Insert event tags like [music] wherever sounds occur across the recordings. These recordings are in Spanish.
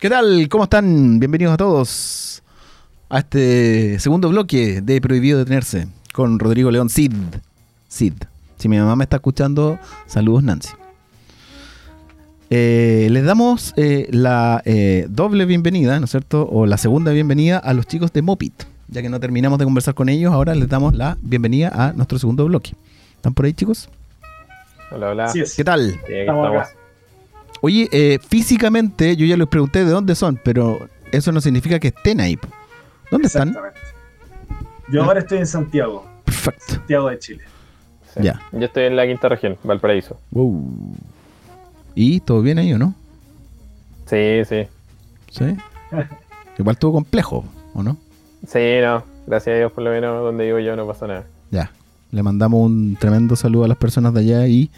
¿Qué tal? ¿Cómo están? Bienvenidos a todos a este segundo bloque de Prohibido Detenerse con Rodrigo León Cid. Cid. Si mi mamá me está escuchando, saludos Nancy. Eh, les damos eh, la eh, doble bienvenida, ¿no es cierto? O la segunda bienvenida a los chicos de Mopit. Ya que no terminamos de conversar con ellos, ahora les damos la bienvenida a nuestro segundo bloque. ¿Están por ahí, chicos? Hola, hola. ¿Qué tal? Sí, Estamos estamos. acá. Oye, eh, físicamente yo ya les pregunté de dónde son, pero eso no significa que estén ahí. ¿Dónde están? Yo ahora estoy en Santiago, Perfecto. Santiago de Chile. Sí. Ya. Yo estoy en la quinta región, Valparaíso. Wow. ¿Y todo bien ahí o no? Sí, sí. ¿Sí? Igual estuvo complejo, ¿o no? Sí, no. Gracias a Dios, por lo menos donde vivo yo no pasa nada. Ya. Le mandamos un tremendo saludo a las personas de allá y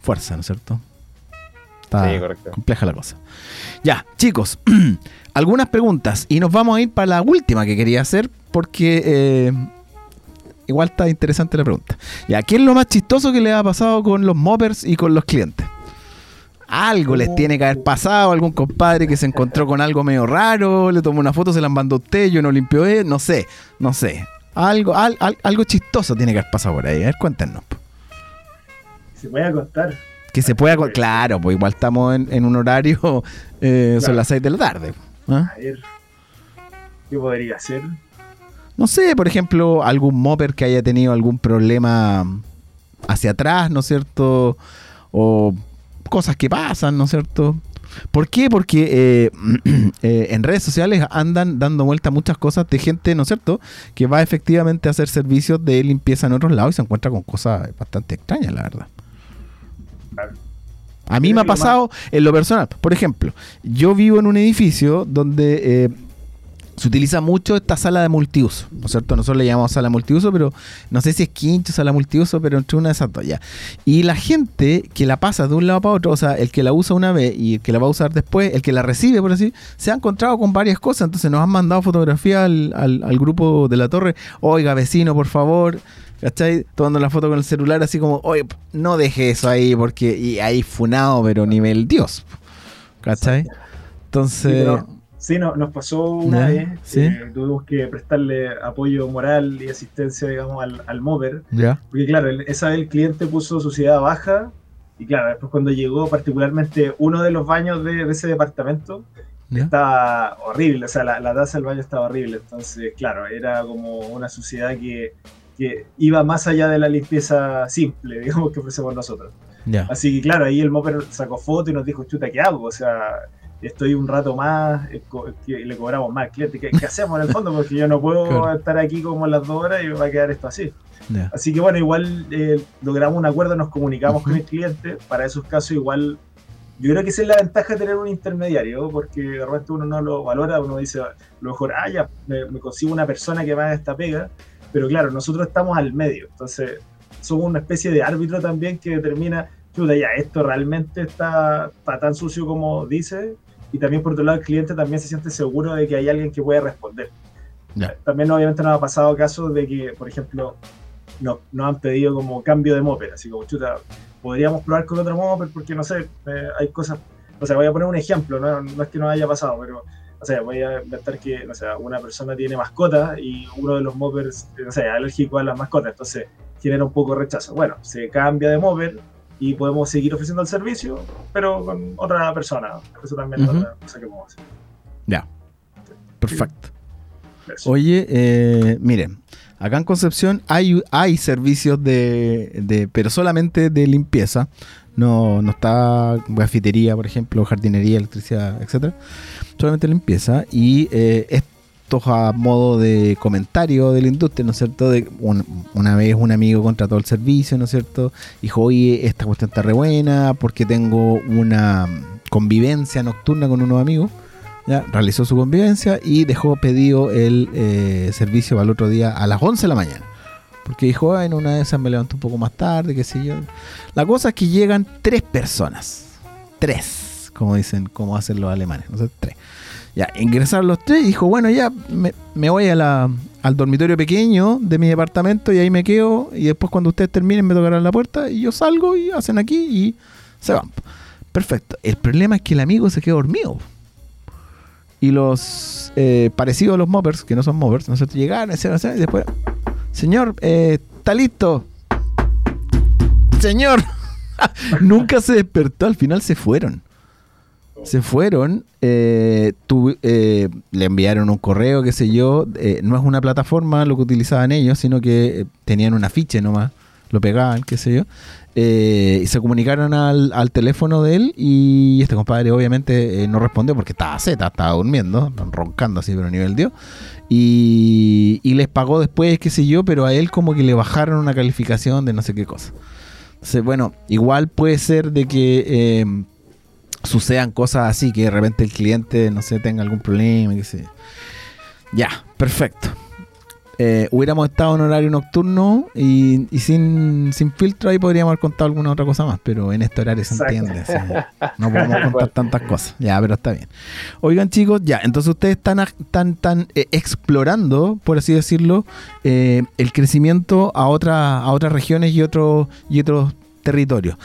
fuerza, ¿no es cierto? Está Sí, correcto. compleja la cosa. Ya, chicos, [clears throat] algunas preguntas y nos vamos a ir para la última que quería hacer porque eh, igual está interesante la pregunta. Ya, ¿qué es lo más chistoso que le ha pasado con los moppers y con los clientes? Algo les tiene que haber pasado, algún compadre que se encontró con algo medio raro, le tomó una foto, se la mandó a usted, yo no limpió él, no sé, no sé. Algo, al- al- algo chistoso tiene que haber pasado por ahí. A ver, cuéntenos. po. Se puede contar. Que se pueda, claro, pues igual estamos en, en un horario, [laughs] eh, son las 6 de la tarde. ¿ah? A ver. ¿Qué podría ser? No sé, por ejemplo, algún mopper que haya tenido algún problema hacia atrás, ¿no es cierto? O cosas que pasan, ¿no es cierto? ¿Por qué? Porque eh, [clears throat] eh, en redes sociales andan dando vuelta muchas cosas de gente, ¿no es cierto? Que va efectivamente a hacer servicios de limpieza en otros lados y se encuentra con cosas bastante extrañas, la verdad. A mí me ha pasado en lo personal. Por ejemplo, yo vivo en un edificio donde eh, se utiliza mucho esta sala de multiuso, ¿no es cierto? Nosotros le llamamos sala multiuso, pero no sé si es quincho, sala multiuso, pero entre una de esas dos ya. Y la gente que la pasa de un lado para otro, o sea, el que la usa una vez y el que la va a usar después, el que la recibe, por así, se ha encontrado con varias cosas. Entonces nos han mandado fotografías al, al- al grupo de la torre. Oiga, vecino, por favor. ¿Cachai? Tomando la foto con el celular así como, oye, no deje eso ahí porque... Y ahí funado, pero nivel Dios. ¿Cachai? Entonces... Sí, pero- sí, no, nos pasó una vez. sí. eh, tuvimos que prestarle apoyo moral y asistencia, digamos, al, al mover. Porque, claro, esa vez el cliente puso suciedad baja. Y, claro, después cuando llegó, particularmente uno de los baños de, de ese departamento, estaba horrible, o sea, la, la taza del baño estaba horrible, entonces, claro, era como una suciedad que, que iba más allá de la limpieza simple, [laughs] digamos, que ofrecemos nosotros. Así que, claro, ahí el Mopper sacó foto y nos dijo, chuta, ¿qué hago? O sea, estoy un rato más eh, que le cobramos más al cliente, ¿qué, qué hacemos en el fondo? Porque yo no puedo [laughs] Claro. estar aquí como las dos horas y me va a quedar esto así. ya. Así que bueno, igual eh, logramos un acuerdo, nos comunicamos Ujú. con el cliente. Para esos casos, igual, yo creo que esa es la ventaja de tener un intermediario, porque de repente uno no lo valora, uno dice, a lo mejor, ah, ya, me, me consigo una persona que me haga esta pega. Pero claro, nosotros estamos al medio, entonces somos una especie de árbitro también que determina, chuta, ya, esto realmente está, está tan sucio como dice. Y también por otro lado, el cliente también se siente seguro de que hay alguien que puede responder. Ya. También obviamente nos ha pasado casos de que, por ejemplo, nos, nos han pedido como cambio de mopper, así como, chuta, podríamos probar con otro mopper porque, no sé, eh, hay cosas, o sea, voy a poner un ejemplo, no, no es que nos haya pasado, pero, o sea, voy a inventar que, no sé, una persona tiene mascota y uno de los moppers, no sé, es alérgico a las mascotas, entonces genera un poco de rechazo. Bueno, se cambia de mopper y podemos seguir ofreciendo el servicio, pero con otra persona. Eso también es otra cosa que podemos hacer. Ya. Perfecto. Oye, eh, miren, acá en Concepción hay, hay servicios de, de- pero solamente de limpieza. No, no está grafitería, por ejemplo, jardinería, electricidad, etcétera. Solamente limpieza. Y eh, estos a modo de comentario de la industria, ¿no es cierto? De, un- una vez un amigo contrató el servicio, ¿no es cierto? Dijo, oye, esta cuestión está re buena porque tengo una convivencia nocturna con unos amigos. Ya, realizó su convivencia y dejó pedido el eh, servicio para el otro día a las 11 de la mañana. Porque dijo, "Ah, en una de esas me levanto un poco más tarde, qué sé yo. La cosa es que llegan tres personas. Tres, como dicen, como hacen los alemanes. No sé, tres. Ya, ingresaron los tres y dijo, bueno, ya me, voy al dormitorio pequeño de mi departamento y ahí me quedo. Y después cuando ustedes terminen me tocarán la puerta y yo salgo y hacen aquí y se van. Perfecto. El problema es que el amigo se quedó dormido. y los eh, parecidos a los moppers, que no son moppers, no sé, llegaron, etcétera, etcétera, y después, señor, eh, está listo. Señor, [laughs] nunca se despertó, al final se fueron. Se fueron, eh, eh, le enviaron un correo, qué sé yo. eh, no es una plataforma lo que utilizaban ellos, sino que eh, tenían un afiche nomás, lo pegaban, qué sé yo. eh, y se comunicaron al, al teléfono de él y este compadre obviamente no respondió porque estaba zeta, estaba durmiendo, roncando así, pero a nivel dio. Y, y les pagó después, qué sé yo, pero a él como que le bajaron una calificación de no sé qué cosa. Bueno, igual puede ser de que sucedan cosas así, que de repente el cliente, no sé, tenga algún problema, qué sé. Ya, perfecto. Eh, hubiéramos estado en horario nocturno y, y sin, sin filtro ahí podríamos haber contado alguna otra cosa más, pero en este horario se entiende. así, no [laughs] podemos contar tantas cosas. Ya, pero está bien. Oigan chicos, ya, entonces ustedes están, están, están, eh, explorando, por así decirlo, eh, el crecimiento a, otra, a otras regiones y otros, y otros territorios.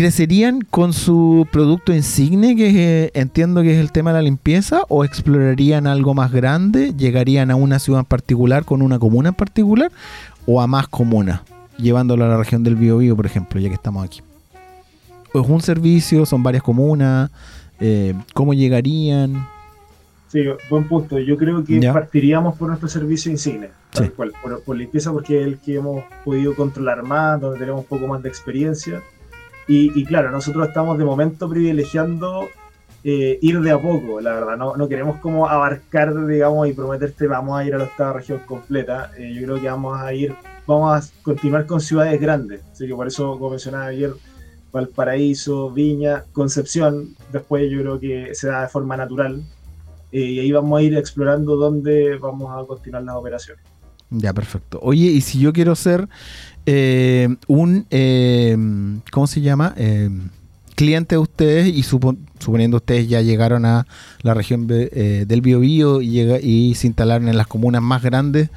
¿Crecerían con su producto insigne, que eh, entiendo que es el tema de la limpieza, o explorarían algo más grande? ¿Llegarían a una ciudad en particular con una comuna en particular? ¿O a más comunas? Llevándolo a la región del Biobío, por ejemplo, ya que estamos aquí. ¿O es un servicio? ¿Son varias comunas? Eh, ¿Cómo llegarían? Sí, buen punto. Yo creo que Ya. partiríamos por nuestro servicio insigne, tal Sí. cual, por, por limpieza, porque es el que hemos podido controlar más, donde tenemos un poco más de experiencia. Y, claro, nosotros estamos de momento privilegiando eh, ir de a poco, la verdad. No, no queremos como abarcar, digamos, y prometerte vamos a ir a la octava región completa. Eh, yo creo que vamos a ir, vamos a continuar con ciudades grandes. Así que por eso, como mencionaba ayer, Valparaíso, Viña, Concepción, después yo creo que se da de forma natural. Eh, y ahí vamos a ir explorando dónde vamos a continuar las operaciones. Ya, perfecto. Oye, y si yo quiero ser eh, un, eh, ¿cómo se llama? Eh, cliente de ustedes y supo- suponiendo ustedes ya llegaron a la región eh, del Biobío y, y se instalaron en las comunas más grandes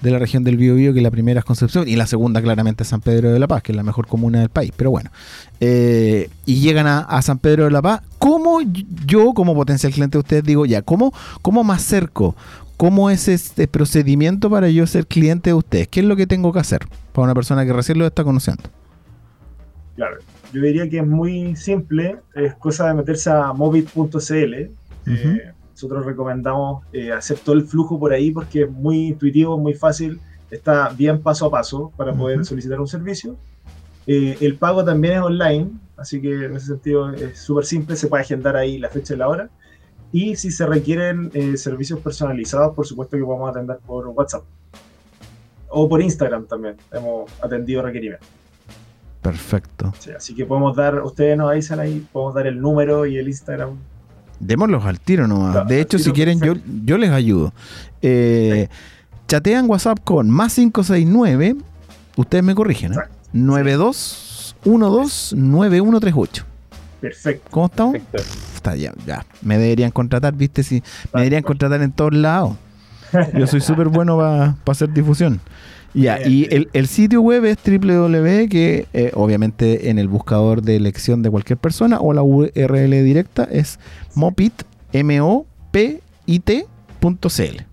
de la región del Biobío, que la primera es Concepción y la segunda claramente es San Pedro de la Paz, que es la mejor comuna del país. Pero bueno, eh, y llegan a, San Pedro de la Paz, ¿cómo yo como potencial cliente de ustedes digo ya, cómo, cómo me? ¿Cómo es este procedimiento para yo ser cliente de ustedes? ¿Qué es lo que tengo que hacer para una persona que recién lo está conociendo? Claro, yo diría que es muy simple, es cosa de meterse a mobit.cl. Eh, nosotros recomendamos eh, hacer todo el flujo por ahí porque es muy intuitivo, muy fácil, está bien paso a paso para poder solicitar un servicio. Eh, el pago también es online, así que en ese sentido es súper simple, se puede agendar ahí la fecha y la hora. Y si se requieren eh, servicios personalizados, por supuesto que podemos atender por WhatsApp. O por Instagram también, hemos atendido requerimientos. Perfecto. Sí, así que podemos dar, ustedes nos avisan ahí, podemos dar el número y el Instagram. Démoslos al tiro nomás. Claro, de hecho, si quieren, yo, yo les ayudo. Eh, Chatean WhatsApp con más 569. Ustedes me corrigen, ¿eh? Exacto. 92129138. Perfecto. ¿Cómo estamos? Perfecto. Está ya, ya. Me deberían contratar, viste, si me deberían contratar en todos lados. Yo soy [laughs] súper bueno para hacer difusión. Ya, y el, el sitio web es www, que eh, obviamente en el buscador de elección de cualquier persona o la URL directa es mopit, m o p i t cl.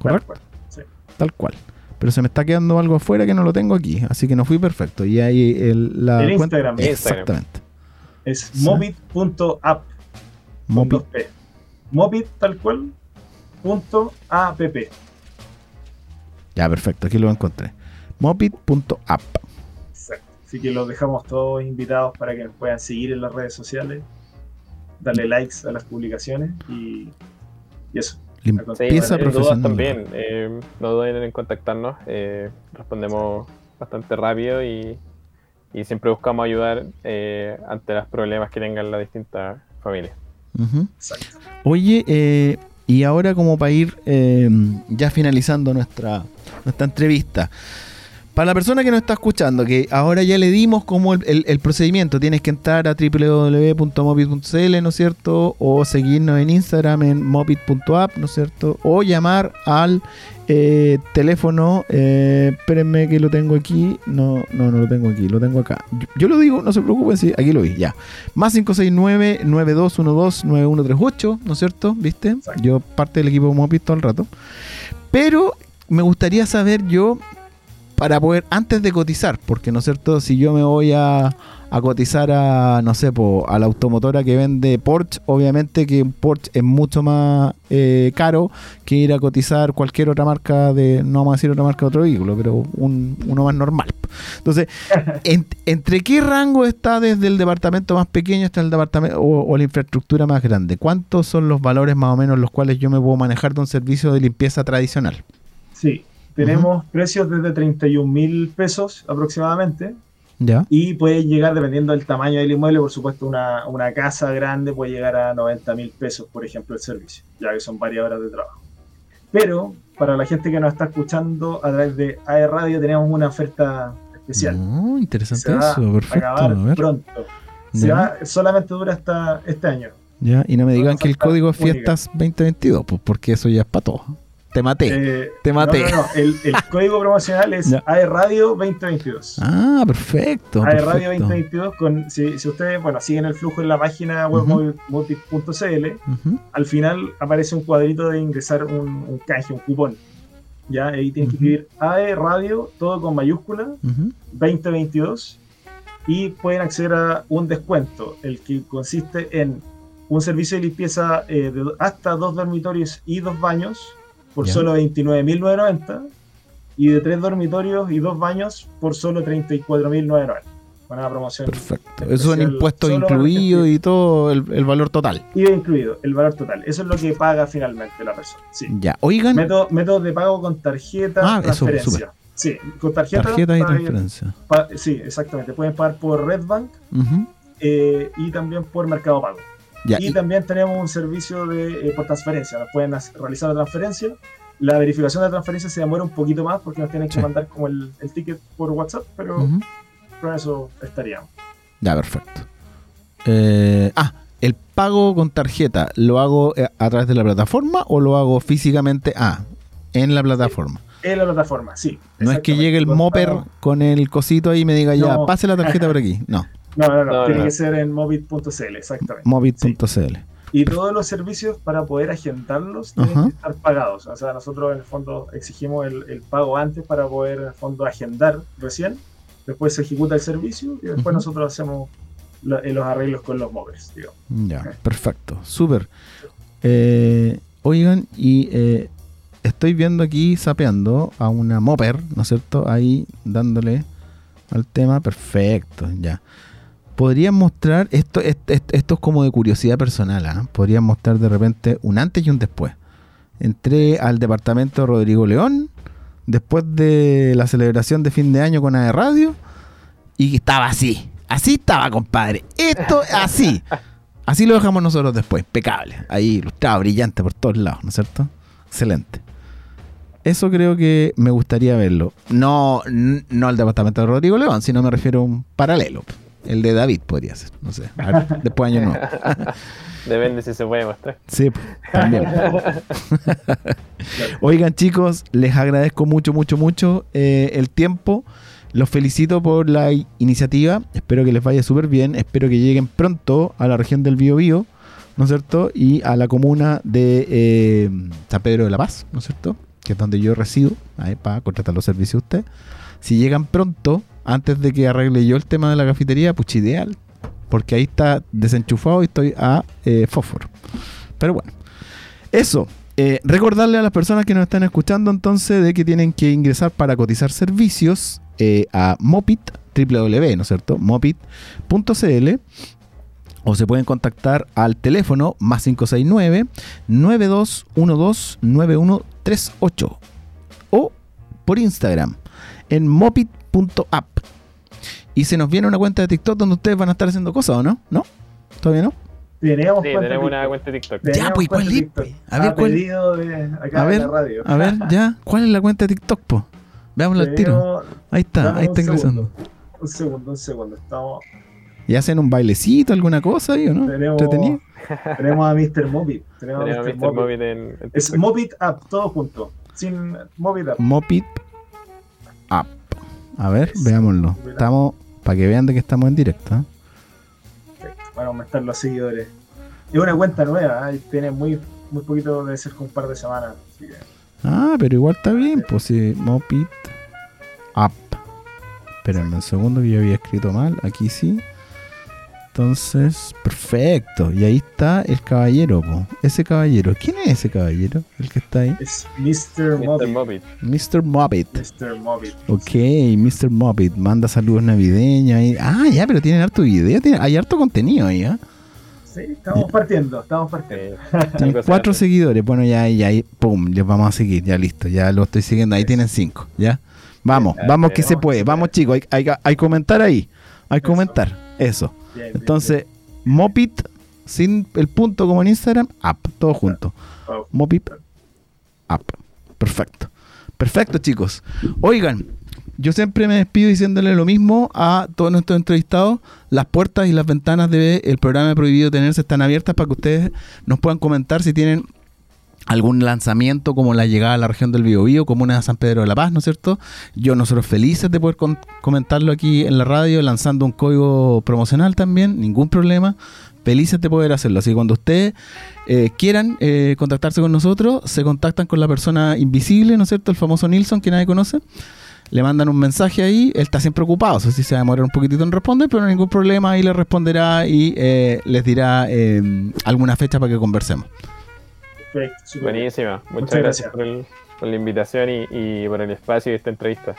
¿Correcto? Tal cual. Sí. Tal cual. Pero se me está quedando algo afuera que no lo tengo aquí, así que no fui perfecto. Y ahí el, la El cuenta- Instagram. Exactamente. Es Sí. mobit.app. P. Mobit tal cual. Punto app. Ya, perfecto, aquí lo encontré. Mopit.app. Exacto. Así que los dejamos todos invitados para que nos puedan seguir en las redes sociales, darle likes a las publicaciones y, y eso. Sí, Limpieza dudas profesional. también. eh, no duden en contactarnos. eh, respondemos bastante rápido y, y siempre buscamos ayudar eh, ante los problemas que tengan las distintas familias. Exacto. Oye, eh, y ahora como para ir eh, ya finalizando nuestra, nuestra entrevista, Para la persona que nos está escuchando, que ahora ya le dimos como el, el- el procedimiento, tienes que entrar a www.mopit.cl, ¿no es cierto? O seguirnos en Instagram en mopit.app, ¿no es cierto? O llamar al eh, teléfono, eh, espérenme que lo tengo aquí, no, no, no lo tengo aquí, lo tengo acá. Yo, yo lo digo, no se preocupen, sí, aquí lo vi, ya. Más 569-9212-9138, ¿no es cierto? ¿Viste? Yo parte del equipo Mopit todo el rato. Pero me gustaría saber yo, para poder, antes de cotizar, porque no es cierto, si yo me voy a, a cotizar a, no sé, po, a la automotora que vende Porsche, obviamente que un Porsche es mucho más eh, caro que ir a cotizar cualquier otra marca de, no vamos a decir otra marca de otro vehículo, pero un- uno más normal. Entonces, [laughs] en- ¿entre qué rango está desde el departamento más pequeño hasta el departamento o, o la infraestructura más grande? ¿Cuántos son los valores más o menos los cuales yo me puedo manejar de un servicio de limpieza tradicional? Sí, tenemos precios desde 31 mil pesos aproximadamente ¿Ya? y puede llegar, dependiendo del tamaño del inmueble, por supuesto, una, una casa grande puede llegar a 90 mil pesos, por ejemplo, el servicio, ya que son varias horas de trabajo. Pero para la gente que nos está escuchando a través de AE Radio tenemos una oferta especial. Que interesante se va eso, a perfecto. acabar A ver. pronto. Se Ya. va- solamente dura hasta este año. Ya, y no me digan que el código es fiestas 2022, pues porque eso ya es para todos. Te maté. Eh, Te maté. No, no, no. El, el [laughs] código promocional es. AE Radio 2022. Ah, perfecto. AE Radio perfecto. 2022, con, si, si ustedes bueno, siguen el flujo en la página web Ujú, al final aparece un cuadrito de ingresar un, un canje, un cupón. Ya, ahí tienen que escribir AE Radio, todo con mayúscula, ujú. 2022, y pueden acceder a un descuento, el que consiste en un servicio de limpieza eh, de hasta dos dormitorios y dos baños por Ya. solo 29.990 y de tres dormitorios y dos baños por solo 34.990. Una promoción Perfecto. Impuestos solo para incluidos gente- y todo el, el valor total. IVA incluido, el valor total. Eso es lo que paga finalmente la persona. Sí. Ya. Oigan, Método, métodos de pago con tarjeta, Ah, eso, transferencia. Sí, con tarjeta. tarjetas y transferencia. pa- sí, exactamente. Pueden pagar por Redbank Ujú. eh, y también por Mercado Pago. Ya. Y y- también tenemos un servicio de, eh, por transferencia. Nos pueden realizar la transferencia. La verificación de la transferencia se demora un poquito más porque nos tienen que Sí. mandar como el, el ticket por WhatsApp, pero con eso estaríamos. Ya, perfecto. Eh, ah, el pago con tarjeta, ¿lo hago eh, a través de la plataforma o lo hago físicamente? Ah, en la plataforma. En la plataforma, sí. No es que llegue el pago- con el cosito ahí y me diga ya, No. pase la tarjeta por aquí. No, No, no, no, No, tiene no. que ser en mobit.cl, exactamente. mobit.cl. Y todos los servicios para poder agendarlos tienen Ajá. que estar pagados. O sea, nosotros en el fondo exigimos el, el pago antes para poder en el fondo agendar recién. Después se ejecuta el servicio y después nosotros hacemos la- eh, los arreglos con los móviles, digamos. Ya, perfecto, súper. Eh, oigan, y eh, estoy viendo aquí, sapeando a una Mopper, ¿no es cierto? Ahí dándole al tema, perfecto, ya. Podrían mostrar, esto, esto, esto- es como de curiosidad personal, ¿ah? Podrían mostrar de repente un antes y un después. Entré al departamento de Rodrigo León, después de la celebración de fin de año con AE Radio, y estaba así. Así estaba, compadre. Esto así. Así lo dejamos nosotros después, impecable. Ahí ilustrado, brillante por todos lados, ¿no es cierto? Excelente. Eso creo que me gustaría verlo. No, no al departamento de Rodrigo León, sino me refiero a un paralelo. El de David podría ser, no sé. A ver, después año nuevo. [laughs] Depende si se puede mostrar. Sí, también. [laughs] Oigan chicos, les agradezco mucho, mucho, mucho eh, el tiempo. Los felicito por la iniciativa. Espero que les vaya súper bien. Espero que lleguen pronto a la región del Biobío, ¿no es cierto? Y a la comuna de eh, San Pedro de la Paz, ¿no es cierto? Que es donde yo resido, ahí para contratar los servicios de usted. Si llegan pronto, antes de que arregle yo el tema de la cafetería, pues ideal. Porque ahí está desenchufado y estoy a eh, fósforo. Pero bueno, eso. Eh, recordarle a las personas que nos están escuchando entonces de que tienen que ingresar para cotizar servicios eh, a Mopit, www, ¿no es cierto? Mopit.cl o se pueden contactar al teléfono más 569 9212 9138 o por Instagram en mopit.app. Y se nos viene una cuenta de TikTok donde ustedes van a estar haciendo cosas, ¿o no? ¿No? ¿Todavía no? Tenemos Sí, tenemos una cuenta de TikTok. Ya, pues, ¿cuál es? A ver, A ¿cuál? pedido de acá A de ver, la radio. A ver, ya, ¿cuál es la cuenta de TikTok, po? Veámoslo al tiro. Ahí está, ahí está ingresando. Un segundo, un segundo. Estamos, ¿Y hacen un bailecito, alguna cosa ahí o no? Tenemos- ¿Entretenido? [laughs] tenemos a Mr. Mopit. Tenemos, Tenemos a Mr. Mopit. Mobit en, en Es. Mopit App, todo junto. Sin Mopit App. Mopit Up. A ver, veámoslo. Estamos, para que vean de que estamos en directo. ¿eh? Perfecto, Van a aumentar los seguidores. Es una cuenta nueva, ¿eh? tiene muy, muy poquito, debe ser un par de semanas. Así que, Ah, pero igual está bien, pues sí, Mopit Up. Espérenme un segundo que yo había escrito mal. Aquí sí. Entonces, perfecto. Y ahí está el caballero, po. Ese caballero. ¿Quién es ese caballero? El que está ahí. es Mr. Mobit. Mr. Mopit. Mr. Mopit. Ok, Mr. Mopit. Manda saludos navideños ahí. Ah, ya, pero tienen harto video. tiene- hay harto contenido ahí, ¿ah? Sí, estamos partiendo, estamos partiendo. [laughs] Sí. Tienen cuatro seguidores. Bueno, ya, ya, ahí, pum, les vamos a seguir. Ya listo, ya lo estoy siguiendo. Ahí tienen cinco, ¿ya? Vamos, Ya, vamos ya, que se puede. Vamos, chicos, hay, hay, hay comentar ahí. Hay que Eso. comentar. Eso. Bien, bien, Entonces, Mopit, sin el punto como en Instagram, up, todo junto. Oh, Mopit, up. Perfecto. Perfecto, chicos. Oigan, yo siempre me despido diciéndole lo mismo a todos nuestros entrevistados. Las puertas y las ventanas del programa Prohibido Tenerse están abiertas para que ustedes nos puedan comentar si tienen algún lanzamiento como la llegada a la región del Biobío, como una de San Pedro de la Paz, ¿no es cierto? Yo, nosotros felices de poder comentarlo aquí en la radio, lanzando un código promocional también, ningún problema. Felices de poder hacerlo. Así que cuando ustedes eh, quieran eh, contactarse con nosotros, se contactan con la persona invisible, ¿no es cierto? El famoso Nilsson, que nadie conoce. Le mandan un mensaje ahí, él está siempre ocupado, eso sí se va a demorar un poquitito en responder, pero ningún problema, ahí le responderá y eh, les dirá eh, alguna fecha para que conversemos. Perfecto. Buenísima. Muchas, Muchas gracias, gracias. Por, el- por la invitación y, y por el espacio de esta entrevista.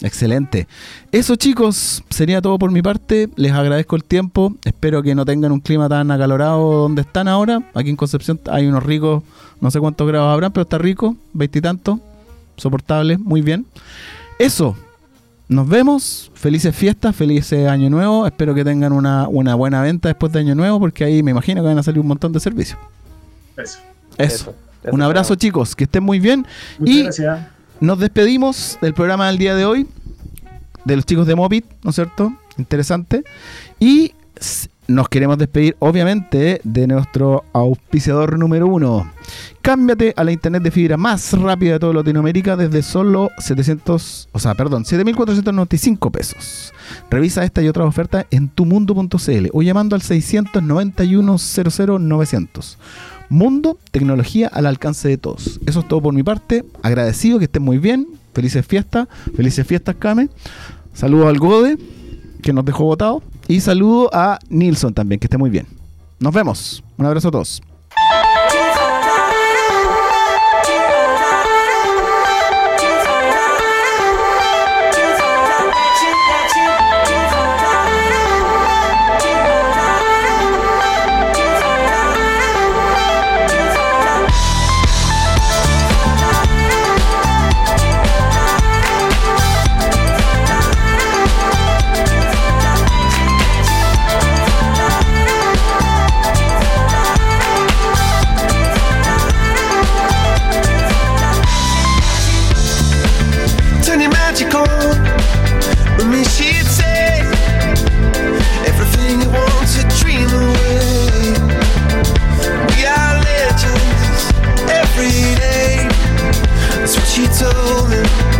Excelente. Eso chicos, sería todo por mi parte. Les agradezco el tiempo. Espero que no tengan un clima tan acalorado donde están ahora. Aquí en Concepción hay unos ricos, no sé cuántos grados habrán, pero está rico, veintitantos, soportable, muy bien. Eso. Nos vemos. Felices fiestas, felices año nuevo. Espero que tengan una, una buena venta después de año nuevo, porque ahí me imagino que van a salir un montón de servicios. Eso. Eso. Eso Un abrazo chicos, que estén muy bien. Muchas Y- gracias. Nos despedimos del programa del día de hoy, de los chicos de Mopit, ¿no es cierto? Interesante. Y nos queremos despedir, obviamente, de nuestro auspiciador número uno. Cámbiate a la internet de fibra más rápida de toda Latinoamérica desde solo 700, o sea, perdón, 7.495 pesos. Revisa esta y otras ofertas en tumundo.cl o llamando al 691 900. Mundo, tecnología al alcance de todos. Eso es todo por mi parte. Agradecido, que estén muy bien. Felices fiestas. Felices fiestas, Kame. Saludos al Gode, que nos dejó votado. Y saludo a Nilsson también, que esté muy bien. Nos vemos. Un abrazo a todos. Told me.